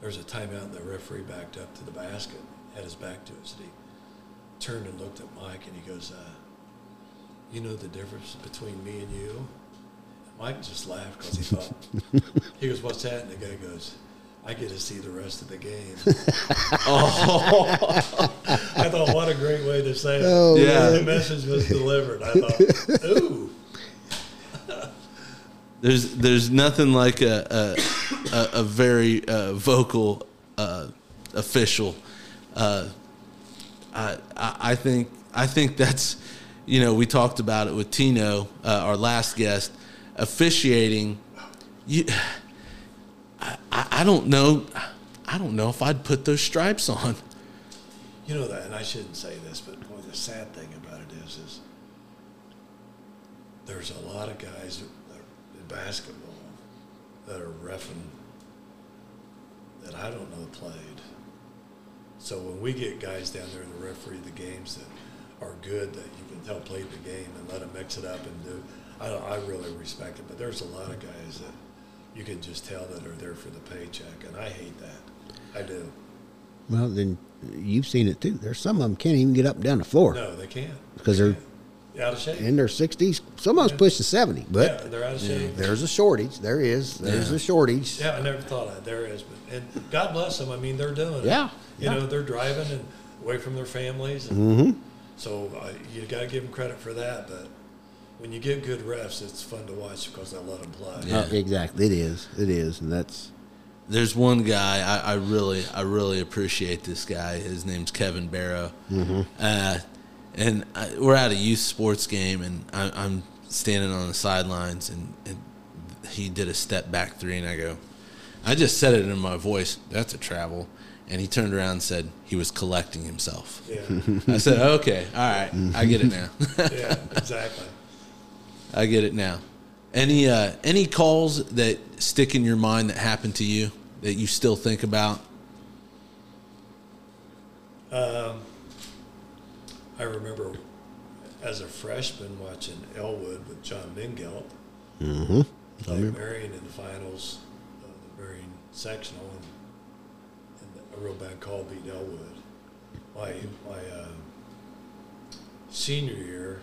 there was a timeout, and the referee backed up to the basket, had his back to us, and he turned and looked at Mike, and he goes, uh, "You know the difference between me and you?" And Mike just laughed because he thought he goes, "What's that?" And the guy goes. I get to see the rest of the game. oh, I thought, what a great way to say it. Oh, Yeah. The message was delivered. I thought, ooh. There's there's nothing like a a, a, a very uh, vocal uh, official. Uh, I, I think I think that's you know we talked about it with Tino, uh, our last guest, officiating. You, I, I don't know. I don't know if I'd put those stripes on. You know that, and I shouldn't say this, but boy, the sad thing about it is, is there's a lot of guys in basketball that are refing that I don't know played. So when we get guys down there in the referee the games that are good that you can tell played the game and let them mix it up and do, I, I really respect it. But there's a lot of guys that you can just tell that are there for the paycheck, and I hate that. I do. well, then you've seen it too. There's some of them can't even get up and down the floor No, they can't. because They they're can't. Out of shape. in their sixties. Some of them's pushing seventy, but yeah, they're out of shape. there's a shortage. There is. There's Yeah. a shortage. Yeah, I never thought of it. There is, but and God bless them. I mean, they're doing it. Yeah, you yeah. know, they're driving and away from their families, and Mm-hmm. so uh, you got to give them credit for that. But when you get good refs, it's fun to watch because they let them play. Yeah. Uh, exactly. It is. It is, and that's There's one guy I, I really I really appreciate this guy. His name's Kevin Barrow, uh, and I, we're at a youth sports game, and I, I'm standing on the sidelines, and, and he did a step back three, and I go, I just said it in my voice. That's a travel, and he turned around and said he was collecting himself. Yeah, I said, okay, all right, I get it now. yeah, exactly. I get it now. Any uh, any calls that stick in your mind that happened to you that you still think about? Um, I remember as a freshman watching Elwood with John Mingelt. mm-hmm. play Marion in the finals of the Marion sectional, and, and a real bad call beat Elwood. My my uh, senior year,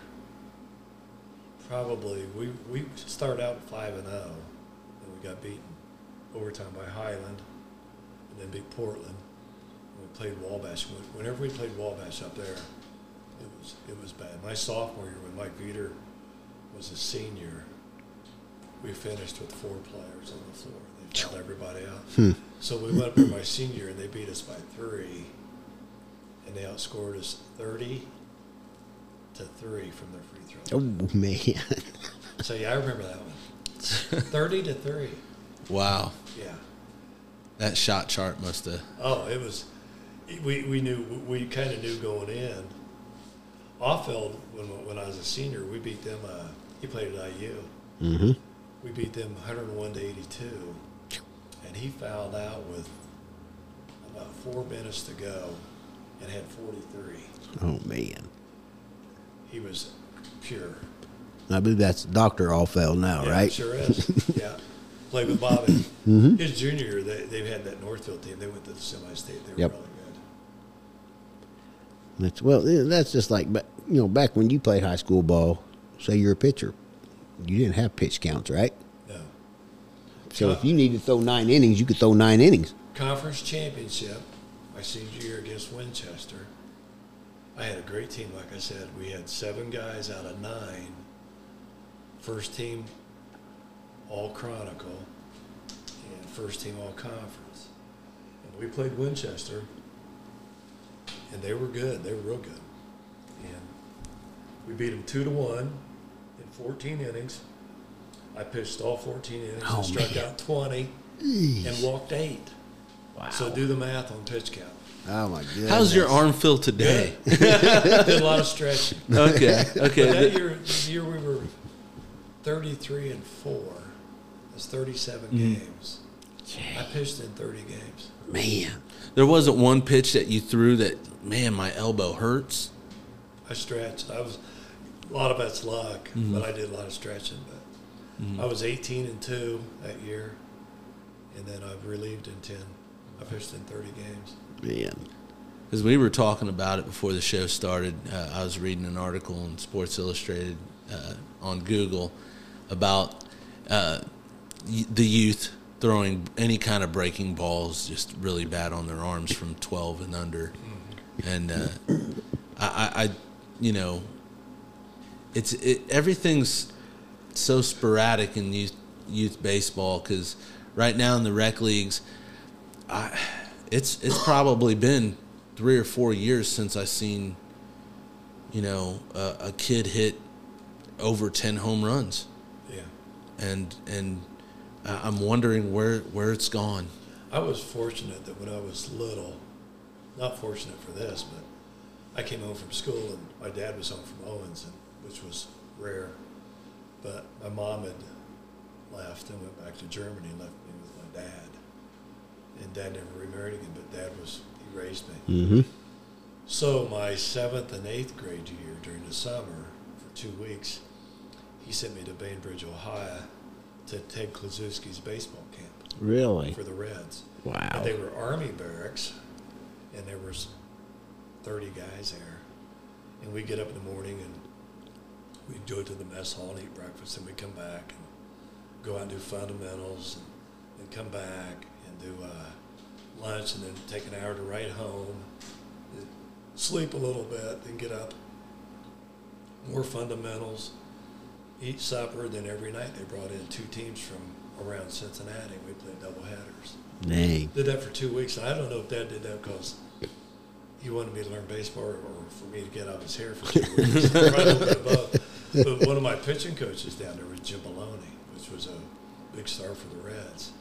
probably we we started out five and zero, and we got beaten overtime by Highland, and then beat Portland. And we played Wabash. Whenever we played Wabash up there, was it was bad. My sophomore year, when Mike Veter was a senior, we finished with four players on the floor. They fouled everybody out. Hmm. So we went up there my senior year and they beat us by three. And they outscored us 30 to three from their free throw. Oh man. So yeah, I remember that one. 30 to three. Wow, Yeah. that shot chart must have. Oh, it was. We, we knew we kind of knew going in. Ahlfeld when when I was a senior, we beat them. Uh, he played at IU. mm-hmm. We beat them 101 to 82, and he fouled out with about four minutes to go, and had 43. Oh man. He was pure. I believe that's Doctor Ahlfeld now, Yeah, right? Sure is. yeah. Played with Bobby. Mm-hmm. His junior year, they, they had that Northfield team. They went to the semi-state. They were Yep. really good. That's well, that's just like you know, back when you played high school ball. Say you're a pitcher, you didn't have pitch counts, right? No. So if you need to throw nine innings, you could throw nine innings. Conference championship, my senior year against Winchester. I had a great team. Like I said, we had seven guys out of nine. First team, all Chronicle, and first team, all conference. And we played Winchester, and they were good. They were real good. And we beat them two to one in 14 innings. I pitched all 14 innings Oh, and struck man. out 20 and walked eight. Wow. So do the math on pitch count. oh my god. How's your arm feel today? Did a lot of stretching. okay, But okay. that year, the year we were 33 and four. That's 37 Mm-hmm. games. I pitched in 30 games. Man. there wasn't one pitch that you threw that, man, my elbow hurts. I stretched. I was a lot of that's luck, Mm-hmm. but I did a lot of stretching. But I was 18 and two that year, and then I've relieved in 10. I pitched in 30 games. Man. As we were talking about it before the show started, uh, I was reading an article in Sports Illustrated uh, on Google about uh, the youth throwing any kind of breaking balls just really bad on their arms from 12 and under. And uh, I, I, I, you know, it's it, everything's so sporadic in youth youth baseball because right now in the rec leagues, I it's it's probably been three or four years since I've seen, you know, a, a kid hit over ten home runs, Yeah. and and I'm wondering where where it's gone. I was fortunate that when I was little, not fortunate for this, but I came home from school and my dad was home from Owens, and, which was rare. But my mom had left and went back to Germany and left me with my dad. And dad never remarried again, but dad was, he raised me. Mm-hmm. So my seventh and eighth grade year during the summer, for two weeks, he sent me to Bainbridge, Ohio to Ted Kluszewski's baseball camp Really? for the Reds. Wow. And they were army barracks, and there was thirty guys there. And we'd get up in the morning and we'd go to the mess hall and eat breakfast, and we'd come back and go out and do fundamentals, and, and come back and do uh, lunch, and then take an hour to ride home, sleep a little bit, then get up, more fundamentals, eat supper. Then every night they brought in two teams from around Cincinnati. We played double headers. Dang. Did that for two weeks. And I don't know if Dad did that because he wanted me to learn baseball or, or for me to get out of his hair for two weeks. Probably a little bit of both. But one of my pitching coaches down there was Jim Maloney, which was a big star for the Reds.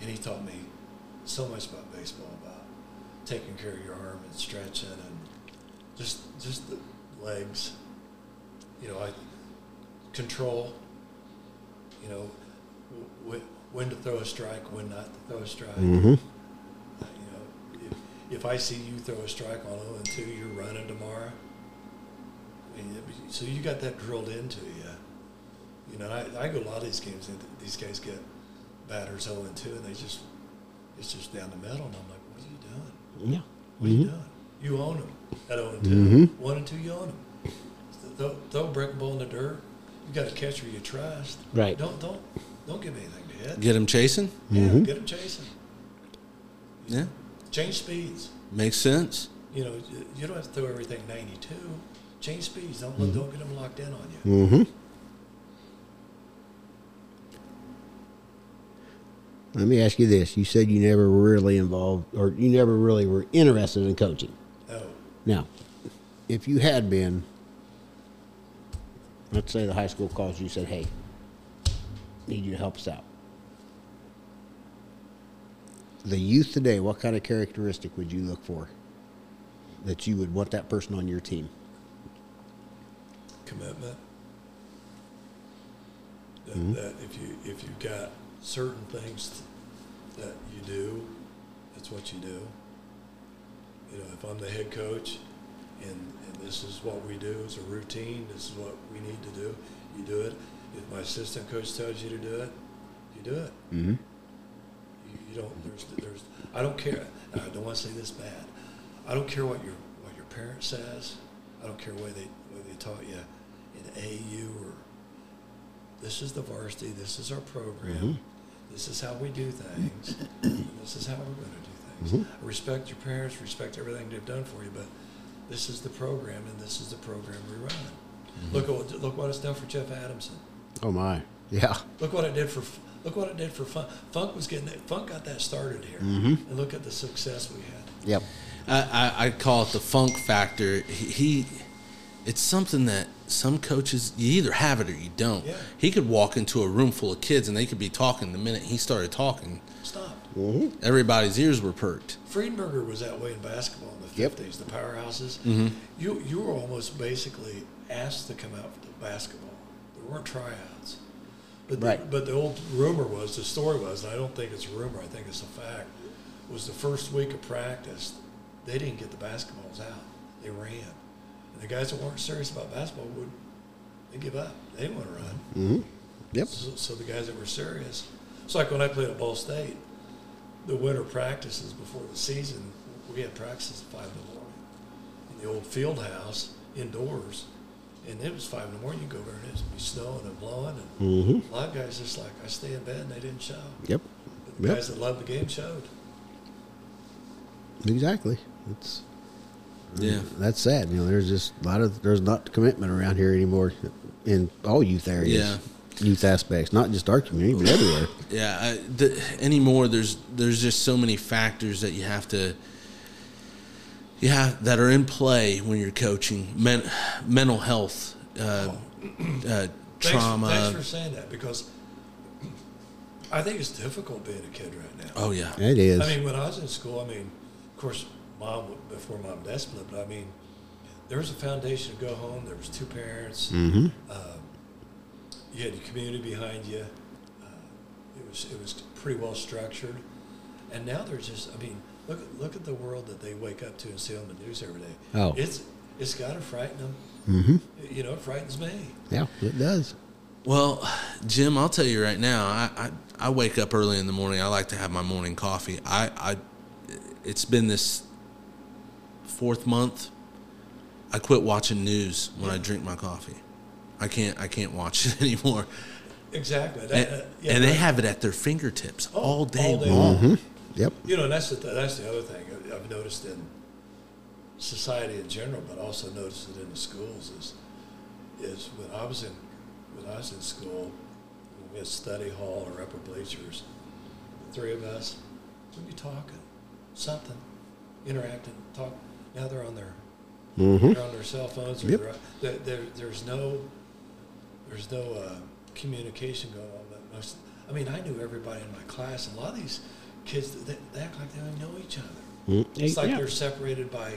And he taught me so much about baseball, about taking care of your arm and stretching and just just the legs. You know, I control. You know, when to throw a strike, when not to throw a strike. Mm-hmm. You know, if, if I see you throw a strike on 0 and 2, you're running tomorrow. I mean, be- so you got that drilled into you. You know, I, I go a lot of these games, and these guys get batters 0 and 2, and they just, it's just down the middle, and I'm like, what are you doing? Yeah. What are you Mhm. doing? You own them at 0 and 2. Mhm. 1 and 2, you own them. Throw, throw a brick ball in the dirt. You got a catcher you trust. Right. Don't, don't, don't give anything to hit. Get him chasing. Yeah, Mhm. get him chasing. Yeah, Change speeds. makes sense. You know, you- you don't have to throw everything 92. Change speeds. Don't let don't get them locked in on you. Mm-hmm. Let me ask you this. You said you never really involved or you never really were interested in coaching. No, Now, if you had been, let's say the high school calls you said, hey, need you to help us out. The youth today, what kind of characteristic would you look for that you would want that person on your team? commitment. That, Mhm. that if you if you've got certain things that you do, that's what you do. You know, if I'm the head coach, and and this is what we do as a routine, this is what we need to do. you do it. If my assistant coach tells you to do it, you do it. Mm-hmm. You, you don't. There's. There's. I don't care. I don't want to say this bad. I don't care what your what your parent says. I don't care what they what they taught you in AU or. This is the varsity. This is our program. Mhm. This is how we do things. this is how we're going to do things. Mhm. Respect your parents. Respect everything they've done for you. But this is the program, and this is the program we run. Look at what, look what it's done for Jeff Adamson. Oh my, yeah. Look what it did for look what it did for Funk. Funk was getting that, Funk got that started here, mm-hmm. and look at the success we had. Yep. I, I, I call it the funk factor. He, he, it's something that some coaches you either have it or you don't. Yeah. He could walk into a room full of kids and they could be talking. The minute he started talking, Stop. Mm-hmm. everybady's ears were perked. Friedenberger was that way in basketball in the Yep. fifties. The powerhouses. Mm-hmm. You you were almost basically asked to come out for the basketball. Weren't tryouts. But the, Right. but the old rumor was the story was, and I don't think it's a rumor. I think it's a fact. Was the first week of practice, they didn't get the basketballs out. They ran, and the guys that weren't serious about basketball would they give up. They didn't want to run. Mm-hmm. Yep. So, so the guys that were serious, it's like when I played at Ball State, the winter practices before the season, we had practices at five in the morning in the old field house indoors, and it was five in the morning. You go over and it'd be snowing and blowing, and Mm-hmm. a lot of guys just like I stay in bed and they didn't show. Yep. But the Yep. guys that loved the game showed. Exactly. It's Yeah. that's sad. You know, there's just a lot of there's not commitment around here anymore in all youth areas. Yeah. Youth aspects, not just our community, but everywhere. Yeah, I, the, anymore there's there's just so many factors that you have to yeah that are in play when you're coaching Men, mental health uh, uh, Thanks, trauma thanks for saying that because I think it's difficult being a kid right now. oh yeah It is. I mean, when I was in school, I mean, of course, mom before mom and dad split, but I mean, there was a foundation to go home. There was two parents. mm-hmm. Uh, you had your community behind you. Uh, it was it was pretty well structured. And now there's just, I mean, look at look at the world that they wake up to and see on the news every day. Oh. it's it's got to frighten them. Mm-hmm. You know, it frightens me. Yeah, it does. Well, Jim, I'll tell you right now. I, I, I wake up early in the morning. I like to have my morning coffee. I, I it's been this fourth month. I quit watching news when I drink my coffee. I can't I can't watch it anymore. Exactly. That, And, uh, yeah, and they have it at their fingertips Oh, all day all day long. long. Yep. You know, and that's the that's the other thing I've noticed in society in general, but also noticed it in the schools is is when I was in when I was in school, we had study hall or upper bleachers, the three of us, we'd be talking, something, interacting, talk. Now they're on their Mm-hmm. they're on their cell phones. Or Yep. they're, there, there's no there's no uh, communication going on. But most, I mean, I knew everybody in my class. A lot of these kids, they, they act like they don't know each other. It's like yeah. they're separated by.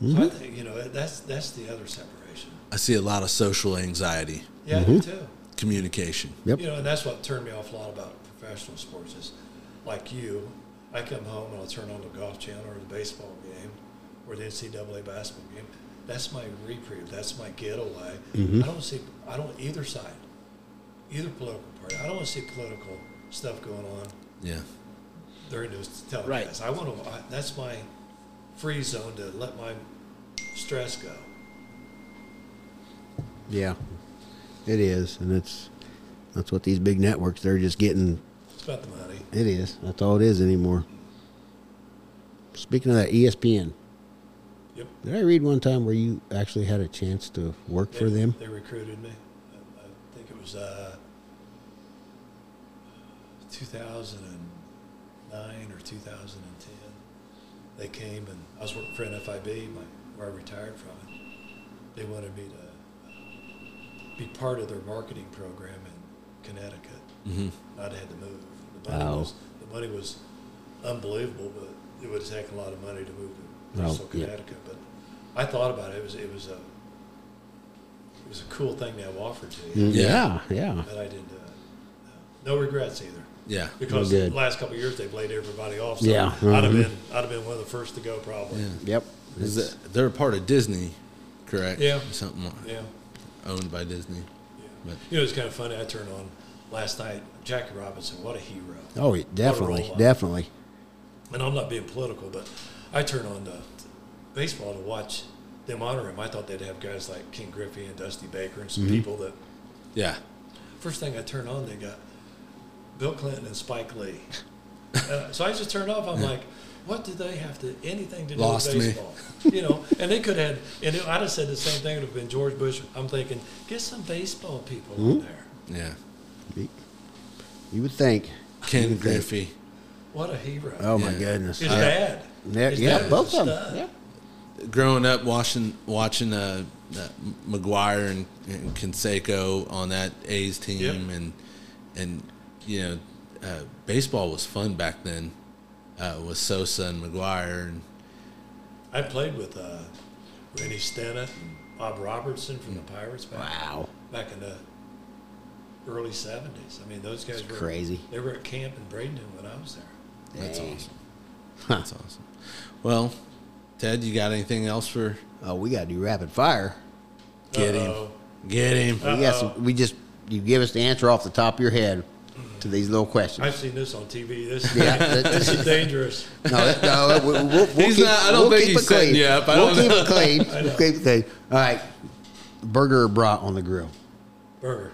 So Mhm. I think you know that's that's the other separation. I see a lot of social anxiety, Yeah, Mm-hmm. do too. communication. Yep. You know, and that's what turned me off a lot about professional sports. Is like you, I come home and I'll turn on the golf channel or the baseball game or the NCAA basketball game. That's my reprieve. That's my getaway. Mhm. I don't see. I don't either side, either political party. I don't want to see political stuff going on Yeah. During those telecasts. Right. I want to. I, that's my free zone to let my stress go. Yeah, it is, and it's that's what these big networks they're just getting. It's about the money. It is. That's all it is anymore. Speaking of that, ESPN. Yep. Did I read one time where you actually had a chance to work for them? They recruited me. I, I think it was uh, 2009 or 2010. They came and I was working for NFIB, my, where I retired from it. They wanted me to uh, be part of their marketing program in Connecticut. hmm I'd had to move. The money Oh. was the money was unbelievable, but it would have taken a lot of money to move to Oh, Bristol, yeah. Connecticut. But I thought about it. It was it was a it was a cool thing to have offered to you, Mm, Yeah. Yeah, yeah. but I didn't do it. No, no regrets either. Yeah. Because the last couple of years they've laid everybody off. So Yeah, I'd have mhm. been I'd have been one of the first to go probably. Yeah. Yep. Is that they're a part of Disney, correct? Yeah. Something Yeah. owned by Disney. yeah. But You know, it's kind of funny. I turned on last night. Jackie Robinson, what a hero. Oh, yeah, definitely, definitely. And I'm not being political, but I turned on the baseball to watch them honor him. I thought they'd have guys like Ken Griffey and Dusty Baker and some Mm-hmm. people that. yeah, First thing I turned on, they got Bill Clinton and Spike Lee. Uh, so I just turned off. I'm like, what do they have to anything to do Lost me. with baseball? You know, and they could have. And it, I'd have said the same thing. It would have been George Bush. I'm thinking, get some baseball people Mm-hmm. on there. yeah. You- You would think. Ken think- Griffey. What a hero! Oh my Yeah. goodness. His I- dad. Yeah, His yeah, dad both of them. Yeah. growing up watching watching uh, uh, McGwire and, and Canseco on that A's team Yep. and and you know uh, baseball was fun back then uh, with Sosa and McGwire and I played with uh, Rennie Stennett and Bob Robertson from the Pirates back, Wow. back in the early '70s. I mean, those guys That's were crazy. They were at camp in Bradenton when I was there. that's Dang. awesome. That's awesome. Well, Ted, you got anything else for Oh, we got to do rapid fire. Get him. Uh-oh. get him? We got some, we just you give us the answer off the top of your head to these little questions. I've seen this on TV. This, Yeah, that- this is dangerous. No, that, no, we'll, we'll, we'll He's keep, not- I don't we'll think keep he's it clean. setting you up. I we'll don't keep know. it clean. We'll keep it clean. All right, burger or brat on the grill. Burger,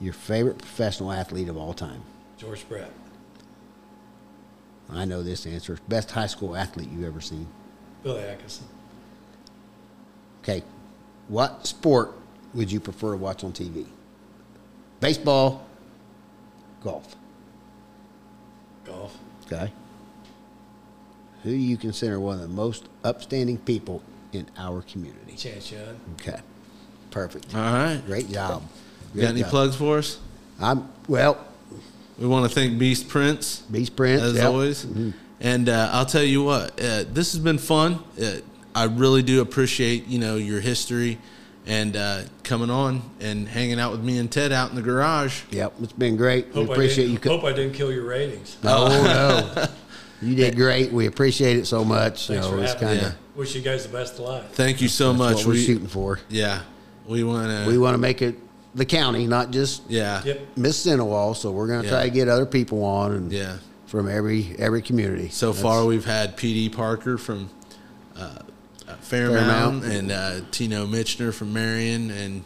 Your favorite professional athlete of all time. George Brett, I know this answer. Best high school athlete you've ever seen. Billy Atkinson, Okay, what sport would you prefer to watch on TV? Baseball, golf. golf, Okay. Who do you consider one of the most upstanding people in our community? Chance Young. Okay. Perfect. All right. Great job. You got any job. plugs for us? I'm well. We want to thank Beast Prince. Beast Prince, as yep. always. And uh, I'll tell you what, uh, this has been fun. Uh, I really do appreciate you know your history and uh, coming on and hanging out with me and Ted out in the garage. Yep, it's been great. We appreciate I you. didn't, co- Hope I didn't kill your ratings. no, no, you did great. We appreciate it so much. Thanks you know, for it's having kinda, Yeah. Wish you guys the best of luck. Thank you so much. what we're We- shooting for. Yeah, we want to. We want to make it the county, not just yeah, Yep. Mississinewa. So we're going to try to get other people on and yeah. from every every community. So That's- far, we've had PD Parker from uh, Fairmount, Fairmount. and uh, Tino Mitchner from Marion, and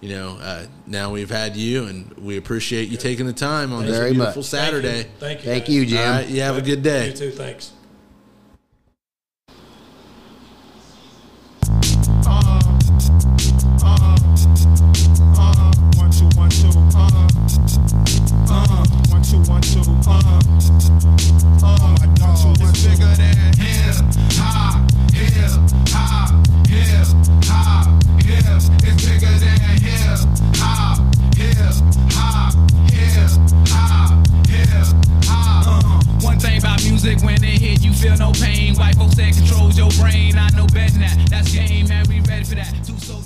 you know uh, now we've had you, and we appreciate you taking the time on this Very beautiful much. Saturday. Thank you. Thank guys. you, Jim. All right, you have a good day. You too. Thanks. Uh, one two one. Uh, uh, one two one two. Uh, feel no pain. White folks that controls your brain. I know better than that. That's game, man. We ready for that. Two